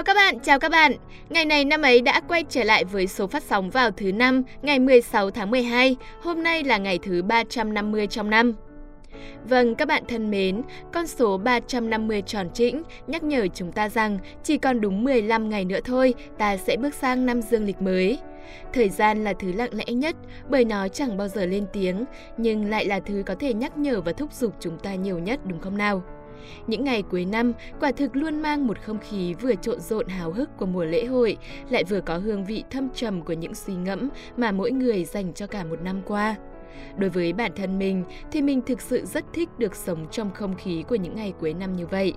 Chào các bạn, chào các bạn. Ngày này năm ấy đã quay trở lại với số phát sóng vào thứ năm, ngày 16 tháng 12. Hôm nay là ngày thứ 350 trong năm. Vâng, các bạn thân mến, con số 350 tròn trĩnh nhắc nhở chúng ta rằng chỉ còn đúng 15 ngày nữa thôi, ta sẽ bước sang năm dương lịch mới. Thời gian là thứ lặng lẽ nhất bởi nó chẳng bao giờ lên tiếng, nhưng lại là thứ có thể nhắc nhở và thúc giục chúng ta nhiều nhất đúng không nào? Những ngày cuối năm quả thực luôn mang một không khí vừa trộn rộn hào hức của mùa lễ hội, lại vừa có hương vị thâm trầm của những suy ngẫm mà mỗi người dành cho cả một năm qua. Đối với bản thân mình thì mình thực sự rất thích được sống trong không khí của những ngày cuối năm như vậy.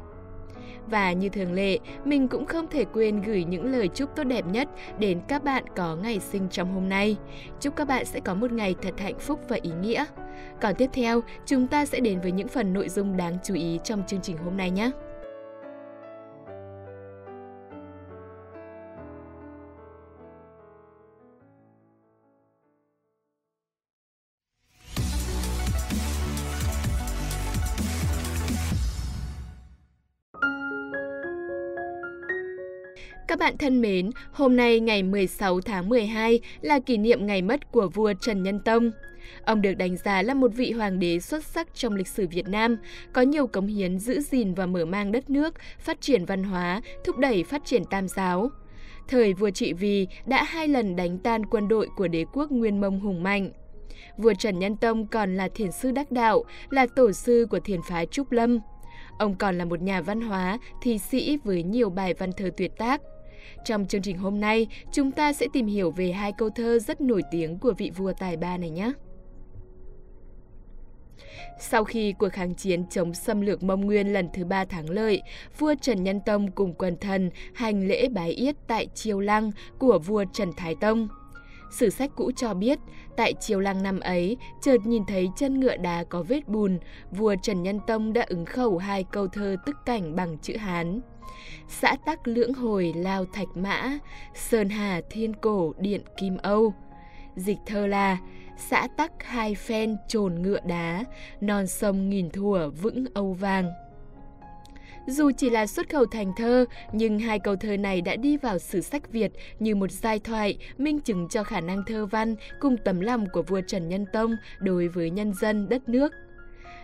Và như thường lệ, mình cũng không thể quên gửi những lời chúc tốt đẹp nhất đến các bạn có ngày sinh trong hôm nay. Chúc các bạn sẽ có một ngày thật hạnh phúc và ý nghĩa. Còn tiếp theo, chúng ta sẽ đến với những phần nội dung đáng chú ý trong chương trình hôm nay nhé. Các bạn thân mến, hôm nay ngày 16 tháng 12 là kỷ niệm ngày mất của vua Trần Nhân Tông. Ông được đánh giá là một vị hoàng đế xuất sắc trong lịch sử Việt Nam, có nhiều cống hiến giữ gìn và mở mang đất nước, phát triển văn hóa, thúc đẩy phát triển tam giáo. Thời vua Trị Vì đã hai lần đánh tan quân đội của đế quốc Nguyên Mông hùng mạnh. Vua Trần Nhân Tông còn là thiền sư đắc đạo, là tổ sư của thiền phái Trúc Lâm. Ông còn là một nhà văn hóa, thi sĩ với nhiều bài văn thơ tuyệt tác. Trong chương trình hôm nay, chúng ta sẽ tìm hiểu về hai câu thơ rất nổi tiếng của vị vua tài ba này nhé. Sau khi cuộc kháng chiến chống xâm lược Mông Nguyên lần thứ ba thắng lợi, vua Trần Nhân Tông cùng quần thần hành lễ bái yết tại Triều Lăng của vua Trần Thái Tông. Sử sách cũ cho biết, tại Triều Lăng năm ấy, chợt nhìn thấy chân ngựa đá có vết bùn, vua Trần Nhân Tông đã ứng khẩu hai câu thơ tức cảnh bằng chữ Hán. Xã tắc lưỡng hồi lao thạch mã, sơn hà thiên cổ điện kim âu. Dịch thơ là xã tắc hai phen trồn ngựa đá, non sông nghìn thủa vững âu vàng. Dù chỉ là xuất khẩu thành thơ, nhưng hai câu thơ này đã đi vào sử sách Việt như một giai thoại, minh chứng cho khả năng thơ văn cùng tấm lòng của vua Trần Nhân Tông đối với nhân dân đất nước.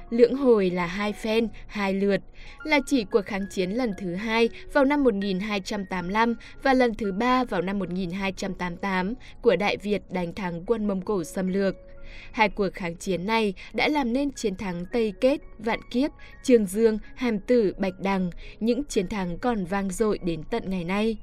Lưỡng hồi là hai phen, hai lượt, là chỉ cuộc kháng chiến lần thứ hai vào năm 1285 và lần thứ ba vào năm 1288 của Đại Việt đánh thắng quân Mông Cổ xâm lược. Hai cuộc kháng chiến này đã làm nên chiến thắng Tây Kết, Vạn Kiếp, Trường Dương, Hàm Tử, Bạch Đằng, những chiến thắng còn vang dội đến tận ngày nay.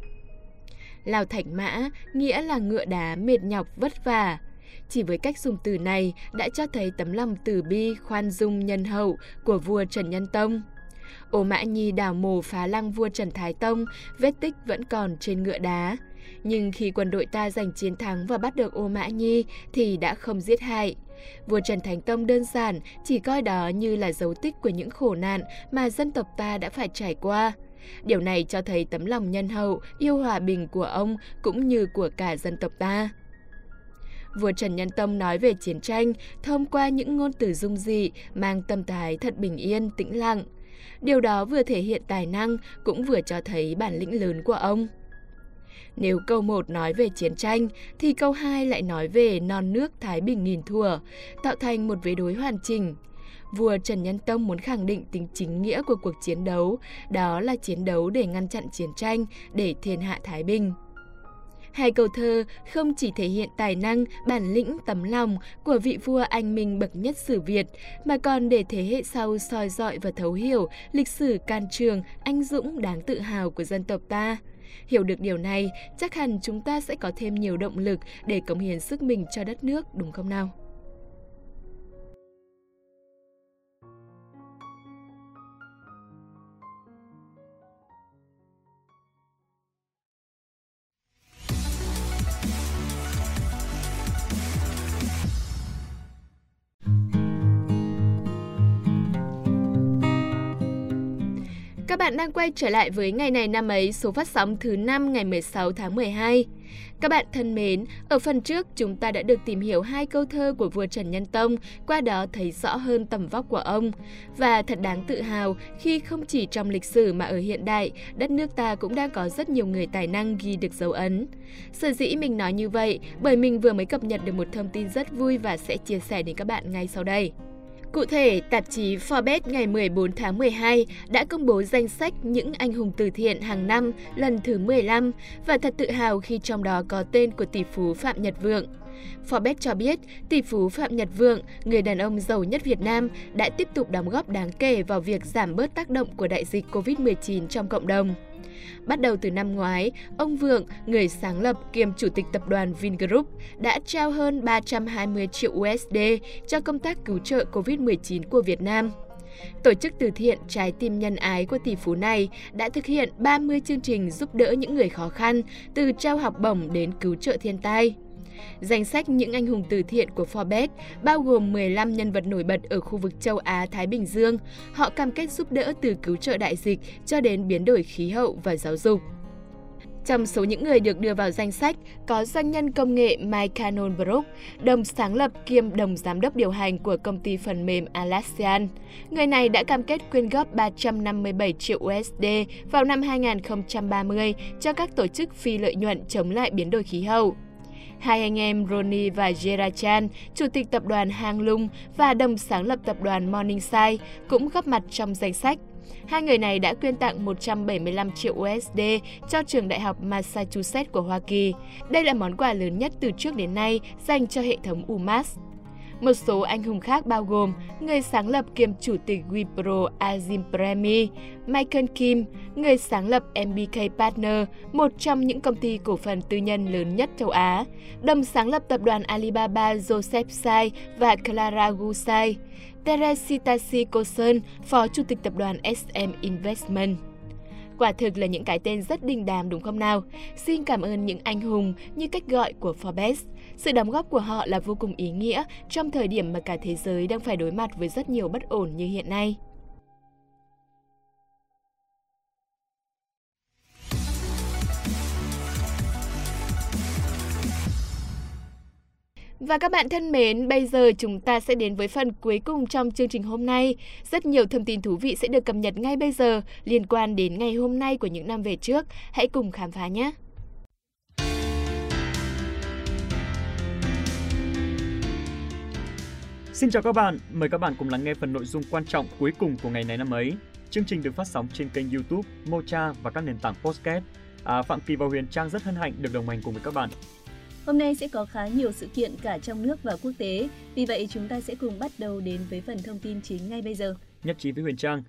Lào Thạch Mã nghĩa là ngựa đá mệt nhọc vất vả. Chỉ với cách dùng từ này đã cho thấy tấm lòng từ bi, khoan dung, nhân hậu của vua Trần Nhân Tông. Ô Mã Nhi đào mồ phá lăng vua Trần Thái Tông, vết tích vẫn còn trên ngựa đá. Nhưng khi quân đội ta giành chiến thắng và bắt được Ô Mã Nhi thì đã không giết hại. Vua Trần Thánh Tông đơn giản chỉ coi đó như là dấu tích của những khổ nạn mà dân tộc ta đã phải trải qua. Điều này cho thấy tấm lòng nhân hậu, yêu hòa bình của ông cũng như của cả dân tộc ta. Vua Trần Nhân Tông nói về chiến tranh thông qua những ngôn từ dung dị, mang tâm thái thật bình yên, tĩnh lặng. Điều đó vừa thể hiện tài năng, cũng vừa cho thấy bản lĩnh lớn của ông. Nếu câu 1 nói về chiến tranh, thì câu 2 lại nói về non nước Thái Bình nghìn thùa, tạo thành một vế đối hoàn chỉnh. Vua Trần Nhân Tông muốn khẳng định tính chính nghĩa của cuộc chiến đấu, đó là chiến đấu để ngăn chặn chiến tranh, để thiên hạ Thái Bình. Hai câu thơ không chỉ thể hiện tài năng, bản lĩnh, tấm lòng của vị vua anh minh bậc nhất sử Việt, mà còn để thế hệ sau soi dọi và thấu hiểu lịch sử can trường, anh dũng đáng tự hào của dân tộc ta. Hiểu được điều này, chắc hẳn chúng ta sẽ có thêm nhiều động lực để cống hiến sức mình cho đất nước, đúng không nào? Các bạn đang quay trở lại với ngày này năm ấy, số phát sóng thứ 5 ngày 16 tháng 12. Các bạn thân mến, ở phần trước chúng ta đã được tìm hiểu hai câu thơ của vua Trần Nhân Tông, qua đó thấy rõ hơn tầm vóc của ông. Và thật đáng tự hào khi không chỉ trong lịch sử mà ở hiện đại, đất nước ta cũng đang có rất nhiều người tài năng ghi được dấu ấn. Sở dĩ mình nói như vậy bởi mình vừa mới cập nhật được một thông tin rất vui và sẽ chia sẻ đến các bạn ngay sau đây. Cụ thể, tạp chí Forbes ngày 14 tháng 12 đã công bố danh sách những anh hùng từ thiện hàng năm lần thứ 15 và thật tự hào khi trong đó có tên của tỷ phú Phạm Nhật Vượng. Forbes cho biết tỷ phú Phạm Nhật Vượng, người đàn ông giàu nhất Việt Nam, đã tiếp tục đóng góp đáng kể vào việc giảm bớt tác động của đại dịch COVID-19 trong cộng đồng. Bắt đầu từ năm ngoái, ông Vượng, người sáng lập kiêm chủ tịch tập đoàn Vingroup, đã trao hơn 320 triệu USD cho công tác cứu trợ COVID-19 của Việt Nam. Tổ chức từ thiện Trái tim nhân ái của tỷ phú này đã thực hiện 30 chương trình giúp đỡ những người khó khăn, từ trao học bổng đến cứu trợ thiên tai. Danh sách những anh hùng từ thiện của Forbes bao gồm 15 nhân vật nổi bật ở khu vực châu Á-Thái Bình Dương. Họ cam kết giúp đỡ từ cứu trợ đại dịch cho đến biến đổi khí hậu và giáo dục. Trong số những người được đưa vào danh sách có doanh nhân công nghệ Mike Cannon Brook, đồng sáng lập kiêm đồng giám đốc điều hành của công ty phần mềm Alassian. Người này đã cam kết quyên góp 357 triệu USD vào năm 2030 cho các tổ chức phi lợi nhuận chống lại biến đổi khí hậu. Hai anh em Ronnie và Gerachan, chủ tịch tập đoàn Hang Lung và đồng sáng lập tập đoàn Morningside cũng góp mặt trong danh sách. Hai người này đã quyên tặng 175 triệu USD cho trường đại học Massachusetts của Hoa Kỳ. Đây là món quà lớn nhất từ trước đến nay dành cho hệ thống UMass. Một số anh hùng khác bao gồm người sáng lập kiêm chủ tịch Wipro Azim Premi, Michael Kim, người sáng lập MBK Partner, một trong những công ty cổ phần tư nhân lớn nhất châu Á, đồng sáng lập tập đoàn Alibaba Joseph Tsai và Clara Gu Tsai, Teresita Kosen, phó chủ tịch tập đoàn SM Investment. Quả thực là những cái tên rất đình đàm đúng không nào? Xin cảm ơn những anh hùng như cách gọi của Forbes. Sự đóng góp của họ là vô cùng ý nghĩa trong thời điểm mà cả thế giới đang phải đối mặt với rất nhiều bất ổn như hiện nay. Và các bạn thân mến, bây giờ chúng ta sẽ đến với phần cuối cùng trong chương trình hôm nay. Rất nhiều thông tin thú vị sẽ được cập nhật ngay bây giờ liên quan đến ngày hôm nay của những năm về trước. Hãy cùng khám phá nhé! Xin chào các bạn, mời các bạn cùng lắng nghe phần nội dung quan trọng cuối cùng của ngày này năm ấy. Chương trình được phát sóng trên kênh YouTube, Mocha và các nền tảng podcast. À, Phạm Kỳ và Huyền Trang rất hân hạnh được đồng hành cùng với các bạn. Hôm nay sẽ có khá nhiều sự kiện cả trong nước và quốc tế, vì vậy chúng ta sẽ cùng bắt đầu đến với phần thông tin chính ngay bây giờ. Nhất trí với Huyền Trang.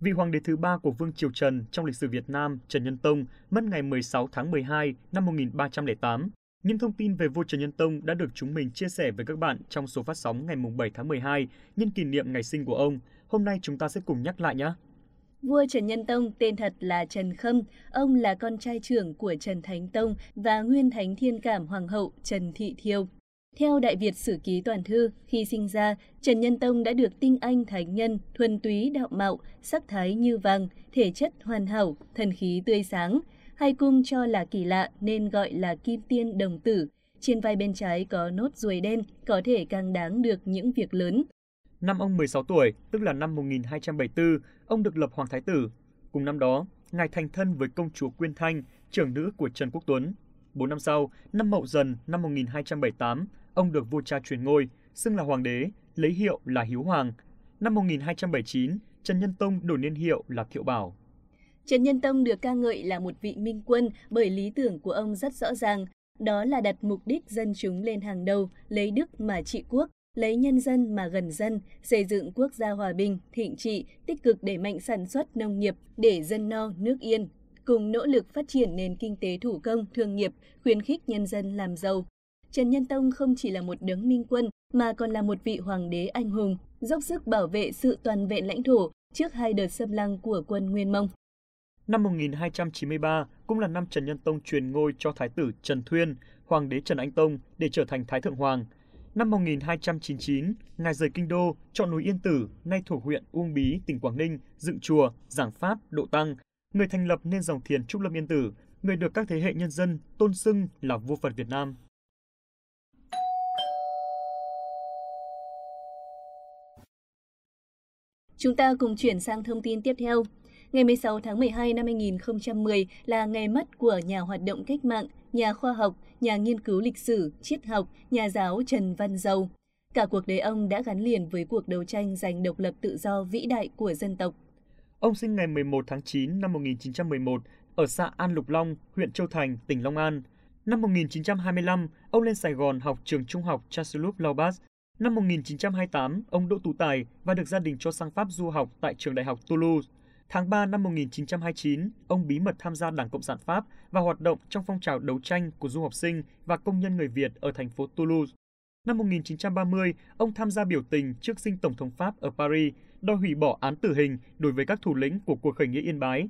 Vị hoàng đế thứ ba của Vương Triều Trần trong lịch sử Việt Nam, Trần Nhân Tông, mất ngày 16 tháng 12 năm 1308. Những thông tin về vua Trần Nhân Tông đã được chúng mình chia sẻ với các bạn trong số phát sóng ngày 7 tháng 12 nhân kỷ niệm ngày sinh của ông. Hôm nay chúng ta sẽ cùng nhắc lại nhé. Vua Trần Nhân Tông tên thật là Trần Khâm, ông là con trai trưởng của Trần Thánh Tông và nguyên thánh thiên cảm hoàng hậu Trần Thị Thiêu. Theo Đại Việt Sử Ký Toàn Thư, khi sinh ra, Trần Nhân Tông đã được tinh anh thánh nhân, thuần túy đạo mạo, sắc thái như vàng, thể chất hoàn hảo, thần khí tươi sáng. Hai cung cho là kỳ lạ nên gọi là kim tiên đồng tử. Trên vai bên trái có nốt ruồi đen, có thể càng đáng được những việc lớn. Năm ông 16 tuổi, tức là năm 1274, ông được lập hoàng thái tử. Cùng năm đó, ngài thành thân với công chúa Quyên Thanh, trưởng nữ của Trần Quốc Tuấn. Bốn năm sau, năm Mậu Dần năm 1278, ông được vua cha truyền ngôi, xưng là hoàng đế, lấy hiệu là Hiếu Hoàng. Năm 1279, Trần Nhân Tông đổi niên hiệu là Thiệu Bảo. Trần Nhân Tông được ca ngợi là một vị minh quân bởi lý tưởng của ông rất rõ ràng, đó là đặt mục đích dân chúng lên hàng đầu, lấy đức mà trị quốc, lấy nhân dân mà gần dân, xây dựng quốc gia hòa bình, thịnh trị, tích cực đẩy mạnh sản xuất nông nghiệp để dân no, nước yên, cùng nỗ lực phát triển nền kinh tế thủ công, thương nghiệp, khuyến khích nhân dân làm giàu. Trần Nhân Tông không chỉ là một đấng minh quân mà còn là một vị hoàng đế anh hùng, dốc sức bảo vệ sự toàn vẹn lãnh thổ trước hai đợt xâm lăng của quân Nguyên Mông. Năm 1293 cũng là năm Trần Nhân Tông truyền ngôi cho Thái tử Trần Thuyên, Hoàng đế Trần Anh Tông để trở thành Thái Thượng Hoàng – Năm 1299, Ngài rời kinh đô, chọn núi Yên Tử, nay thuộc huyện Uông Bí, tỉnh Quảng Ninh, dựng chùa, giảng pháp, độ tăng. Người thành lập nên dòng thiền Trúc Lâm Yên Tử, người được các thế hệ nhân dân tôn xưng là vua Phật Việt Nam. Chúng ta cùng chuyển sang thông tin tiếp theo. Ngày 16 tháng 12 năm 2010 là ngày mất của nhà hoạt động cách mạng, nhà khoa học, nhà nghiên cứu lịch sử, triết học, nhà giáo Trần Văn Dầu. Cả cuộc đời ông đã gắn liền với cuộc đấu tranh giành độc lập tự do vĩ đại của dân tộc. Ông sinh ngày 11 tháng 9 năm 1911 ở xã An Lục Long, huyện Châu Thành, tỉnh Long An. Năm 1925, ông lên Sài Gòn học trường trung học Chancellor Laubas. Năm 1928, ông đỗ tú tài và được gia đình cho sang Pháp du học tại trường đại học Toulouse. Tháng 3 năm 1929, ông bí mật tham gia Đảng Cộng sản Pháp và hoạt động trong phong trào đấu tranh của du học sinh và công nhân người Việt ở thành phố Toulouse. Năm 1930, ông tham gia biểu tình trước dinh Tổng thống Pháp ở Paris, đòi hủy bỏ án tử hình đối với các thủ lĩnh của cuộc khởi nghĩa Yên Bái.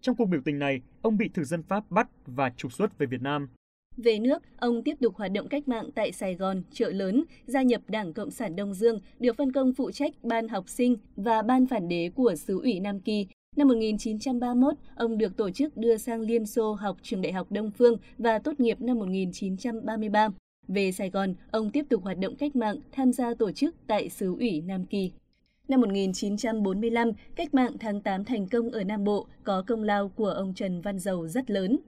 Trong cuộc biểu tình này, ông bị thực dân Pháp bắt và trục xuất về Việt Nam. Về nước, ông tiếp tục hoạt động cách mạng tại Sài Gòn, chợ lớn, gia nhập Đảng Cộng sản Đông Dương, được phân công phụ trách ban học sinh và ban phản đế của xứ ủy Nam Kỳ Năm 1931, ông được tổ chức đưa sang Liên Xô học trường Đại học Đông Phương và tốt nghiệp năm 1933. Về Sài Gòn, ông tiếp tục hoạt động cách mạng, tham gia tổ chức tại xứ ủy Nam Kỳ. Năm 1945, cách mạng tháng 8 thành công ở Nam Bộ có công lao của ông Trần Văn Dầu rất lớn.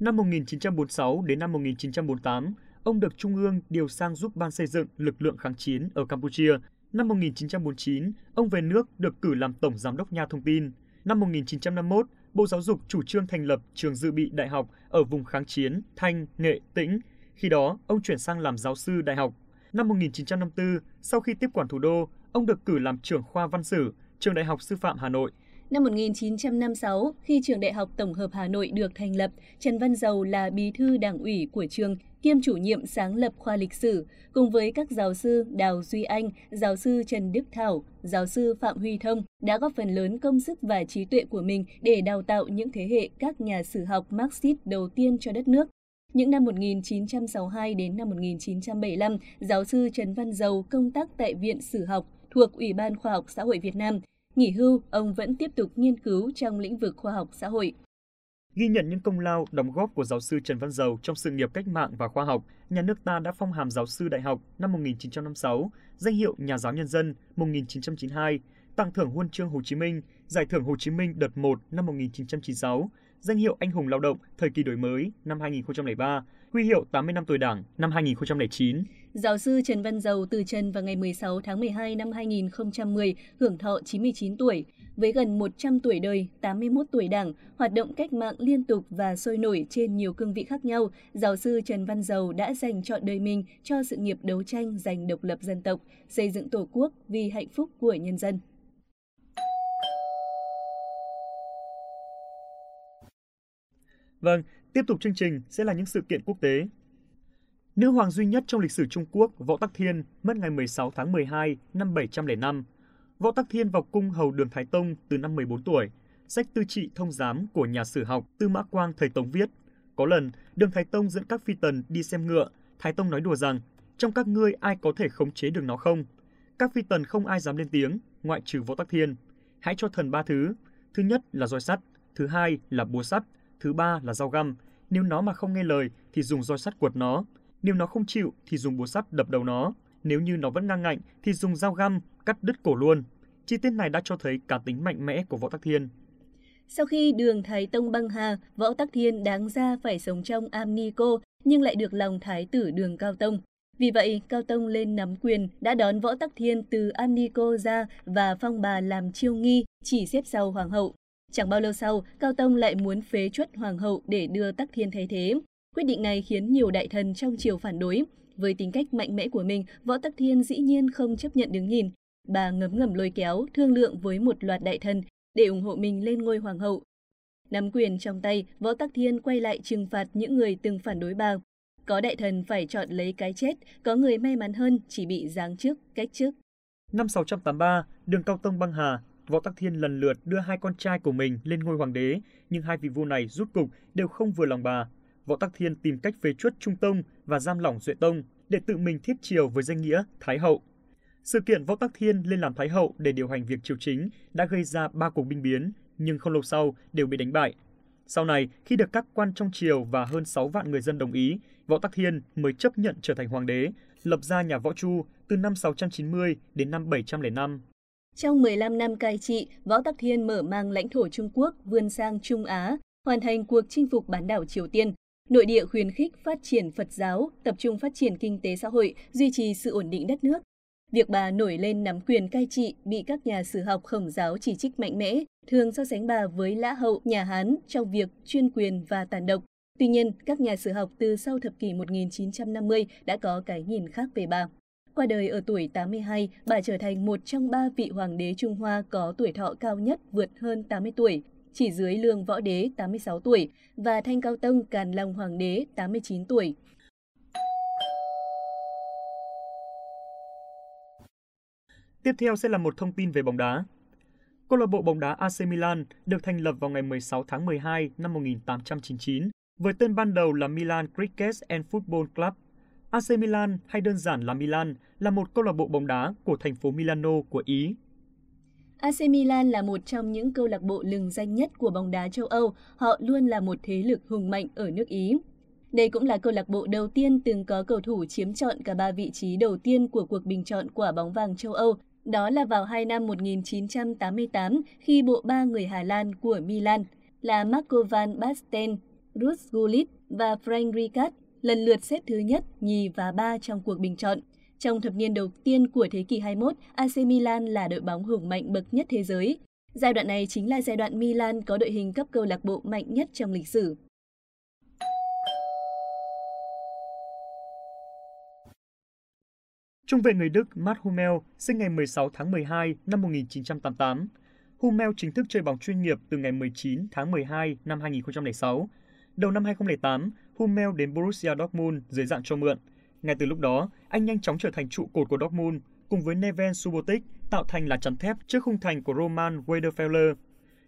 Năm 1946 đến năm 1948, ông được Trung ương điều sang giúp ban xây dựng lực lượng kháng chiến ở Campuchia – Năm 1949, ông về nước được cử làm Tổng Giám đốc Nha Thông tin. Năm 1951, Bộ Giáo dục chủ trương thành lập trường dự bị đại học ở vùng kháng chiến, Thanh, Nghệ, Tĩnh. Khi đó, ông chuyển sang làm giáo sư đại học. Năm 1954, sau khi tiếp quản thủ đô, ông được cử làm trưởng khoa văn sử, trường Đại học Sư phạm Hà Nội. Năm 1956, khi trường Đại học Tổng hợp Hà Nội được thành lập, Trần Văn Dầu là bí thư đảng ủy của trường, kiêm chủ nhiệm sáng lập khoa lịch sử, cùng với các giáo sư Đào Duy Anh, giáo sư Trần Đức Thảo, giáo sư Phạm Huy Thông đã góp phần lớn công sức và trí tuệ của mình để đào tạo những thế hệ các nhà sử học Marxist đầu tiên cho đất nước. Những năm 1962 đến năm 1975, giáo sư Trần Văn Dầu công tác tại Viện Sử học thuộc Ủy ban Khoa học Xã hội Việt Nam. Nghỉ hưu, ông vẫn tiếp tục nghiên cứu trong lĩnh vực khoa học xã hội. Ghi nhận những công lao, đóng góp của giáo sư Trần Văn Dầu trong sự nghiệp cách mạng và khoa học, nhà nước ta đã phong hàm giáo sư đại học năm 1956, danh hiệu nhà giáo nhân dân 1992, tặng thưởng huân chương Hồ Chí Minh, giải thưởng Hồ Chí Minh đợt 1 năm 1996, danh hiệu anh hùng lao động thời kỳ đổi mới năm 2003, huy hiệu 80 năm tuổi Đảng năm 2009. Giáo sư Trần Văn Dầu từ trần vào ngày 16 tháng 12 năm 2010, hưởng thọ 99 tuổi. Với gần 100 tuổi đời, 81 tuổi đảng, hoạt động cách mạng liên tục và sôi nổi trên nhiều cương vị khác nhau, giáo sư Trần Văn Dầu đã dành chọn đời mình cho sự nghiệp đấu tranh giành độc lập dân tộc, xây dựng Tổ quốc vì hạnh phúc của nhân dân. Vâng, tiếp tục chương trình sẽ là những sự kiện quốc tế. Nữ hoàng duy nhất trong lịch sử Trung Quốc, Võ Tắc Thiên, mất ngày 16 tháng 12 năm 705 Võ Tắc Thiên vào cung hầu đường Thái Tông từ năm 14 tuổi. Sách tư trị thông giám của nhà sử học Tư Mã Quang thời Tống viết. Có lần, đường Thái Tông dẫn các phi tần đi xem ngựa. Thái Tông nói đùa rằng, trong các ngươi ai có thể khống chế được nó không? Các phi tần không ai dám lên tiếng, ngoại trừ Võ Tắc Thiên. Hãy cho thần ba thứ. Thứ nhất là roi sắt, thứ hai là búa sắt, thứ ba là dao găm. Nếu nó mà không nghe lời thì dùng roi sắt quật nó. Nếu nó không chịu thì dùng búa sắt đập đầu nó. Nếu như nó vẫn ngang ngạnh thì dùng dao găm cắt đứt cổ luôn. Chi tiết này đã cho thấy cá tính mạnh mẽ của Võ Tắc Thiên. Sau khi đường Thái Tông băng hà, Võ Tắc Thiên đáng ra phải sống trong am ni cô, nhưng lại được lòng Thái tử đường Cao Tông. Vì vậy, Cao Tông lên nắm quyền đã đón Võ Tắc Thiên từ am ni cô ra và phong bà làm chiêu nghi, chỉ xếp sau hoàng hậu. Chẳng bao lâu sau, Cao Tông lại muốn phế chuất hoàng hậu để đưa Tắc Thiên thay thế. Quyết định này khiến nhiều đại thần trong triều phản đối. Với tính cách mạnh mẽ của mình, Võ Tắc Thiên dĩ nhiên không chấp nhận đứng nhìn. Bà ngấm ngầm lôi kéo, thương lượng với một loạt đại thần để ủng hộ mình lên ngôi hoàng hậu. Nắm quyền trong tay, Võ Tắc Thiên quay lại trừng phạt những người từng phản đối bà. Có đại thần phải chọn lấy cái chết, có người may mắn hơn chỉ bị giáng chức, cách chức. Năm 683, đường Cao Tông băng hà, Võ Tắc Thiên lần lượt đưa hai con trai của mình lên ngôi hoàng đế, nhưng hai vị vua này rút cục đều không vừa lòng bà. Võ Tắc Thiên tìm cách phế chuất Trung Tông và giam lỏng Duệ Tông. để tự mình thiết triều với danh nghĩa Thái Hậu. Sự kiện Võ Tắc Thiên lên làm Thái Hậu để điều hành việc triều chính đã gây ra ba cuộc binh biến, nhưng không lâu sau đều bị đánh bại. Sau này, khi được các quan trong triều và hơn 6 vạn người dân đồng ý, Võ Tắc Thiên mới chấp nhận trở thành hoàng đế, lập ra nhà Võ Chu từ năm 690 đến năm 705. Trong 15 năm cai trị, Võ Tắc Thiên mở mang lãnh thổ Trung Quốc vươn sang Trung Á, hoàn thành cuộc chinh phục bán đảo Triều Tiên, nội địa khuyến khích phát triển Phật giáo, tập trung phát triển kinh tế xã hội, duy trì sự ổn định đất nước. Việc bà nổi lên nắm quyền cai trị bị các nhà sử học khổng giáo chỉ trích mạnh mẽ, thường so sánh bà với Lã Hậu, nhà Hán trong việc chuyên quyền và tàn độc. Tuy nhiên, các nhà sử học từ sau thập kỷ 1950 đã có cái nhìn khác về bà. Qua đời ở tuổi 82, bà trở thành một trong ba vị hoàng đế Trung Hoa có tuổi thọ cao nhất vượt hơn 80 tuổi, chỉ dưới Lương Võ Đế 86 tuổi, và Thanh Cao Tông, Càn Long Hoàng đế 89 tuổi. Tiếp theo sẽ là một thông tin về bóng đá. Câu lạc bộ bóng đá AC Milan được thành lập vào ngày 16 tháng 12 năm 1899 với tên ban đầu là Milan Cricket and Football Club. AC Milan hay đơn giản là Milan là một câu lạc bộ bóng đá của thành phố Milano của Ý. AC Milan là một trong những câu lạc bộ lừng danh nhất của bóng đá châu Âu, họ luôn là một thế lực hùng mạnh ở nước Ý. Đây cũng là câu lạc bộ đầu tiên từng có cầu thủ chiếm trọn cả ba vị trí đầu tiên của cuộc bình chọn quả bóng vàng châu Âu, đó là vào hai năm 1988 khi bộ ba người Hà Lan của Milan là Marco van Basten, Ruud Gullit và Frank Rijkaard lần lượt xếp thứ nhất, nhì và ba trong cuộc bình chọn. Trong thập niên đầu tiên của thế kỷ 21, AC Milan là đội bóng hùng mạnh bậc nhất thế giới. Giai đoạn này chính là giai đoạn Milan có đội hình cấp câu lạc bộ mạnh nhất trong lịch sử. Trung vệ người Đức Matt Hummel sinh ngày 16 tháng 12 năm 1988. Hummel chính thức chơi bóng chuyên nghiệp từ ngày 19 tháng 12 năm 2006. Đầu năm 2008, Hummel đến Borussia Dortmund dưới dạng cho mượn. Ngay từ lúc đó, anh nhanh chóng trở thành trụ cột của Dortmund, cùng với Neven Subotic tạo thành là chắn thép trước khung thành của Roman Weiderfeller.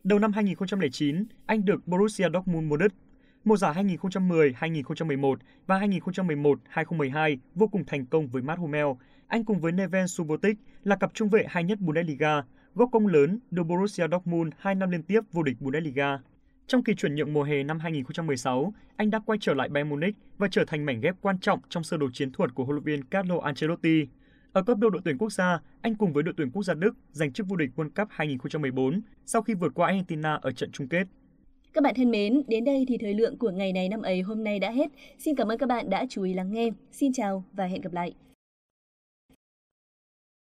Đầu năm 2009, anh được Borussia Dortmund mua đứt. Mùa giải 2010-2011 và 2011-2012 vô cùng thành công với Matt Hummel. Anh cùng với Neven Subotic là cặp trung vệ hay nhất Bundesliga, góp công lớn đưa Borussia Dortmund 2 năm liên tiếp vô địch Bundesliga. Trong kỳ chuyển nhượng mùa hè năm 2016, anh đã quay trở lại Bayern Munich và trở thành mảnh ghép quan trọng trong sơ đồ chiến thuật của huấn luyện viên Carlo Ancelotti. Ở cấp độ đội tuyển quốc gia, anh cùng với đội tuyển quốc gia Đức giành chức vô địch World Cup 2014 sau khi vượt qua Argentina ở trận chung kết. Các bạn thân mến, đến đây thì thời lượng của ngày này năm ấy hôm nay đã hết. Xin cảm ơn các bạn đã chú ý lắng nghe. Xin chào và hẹn gặp lại.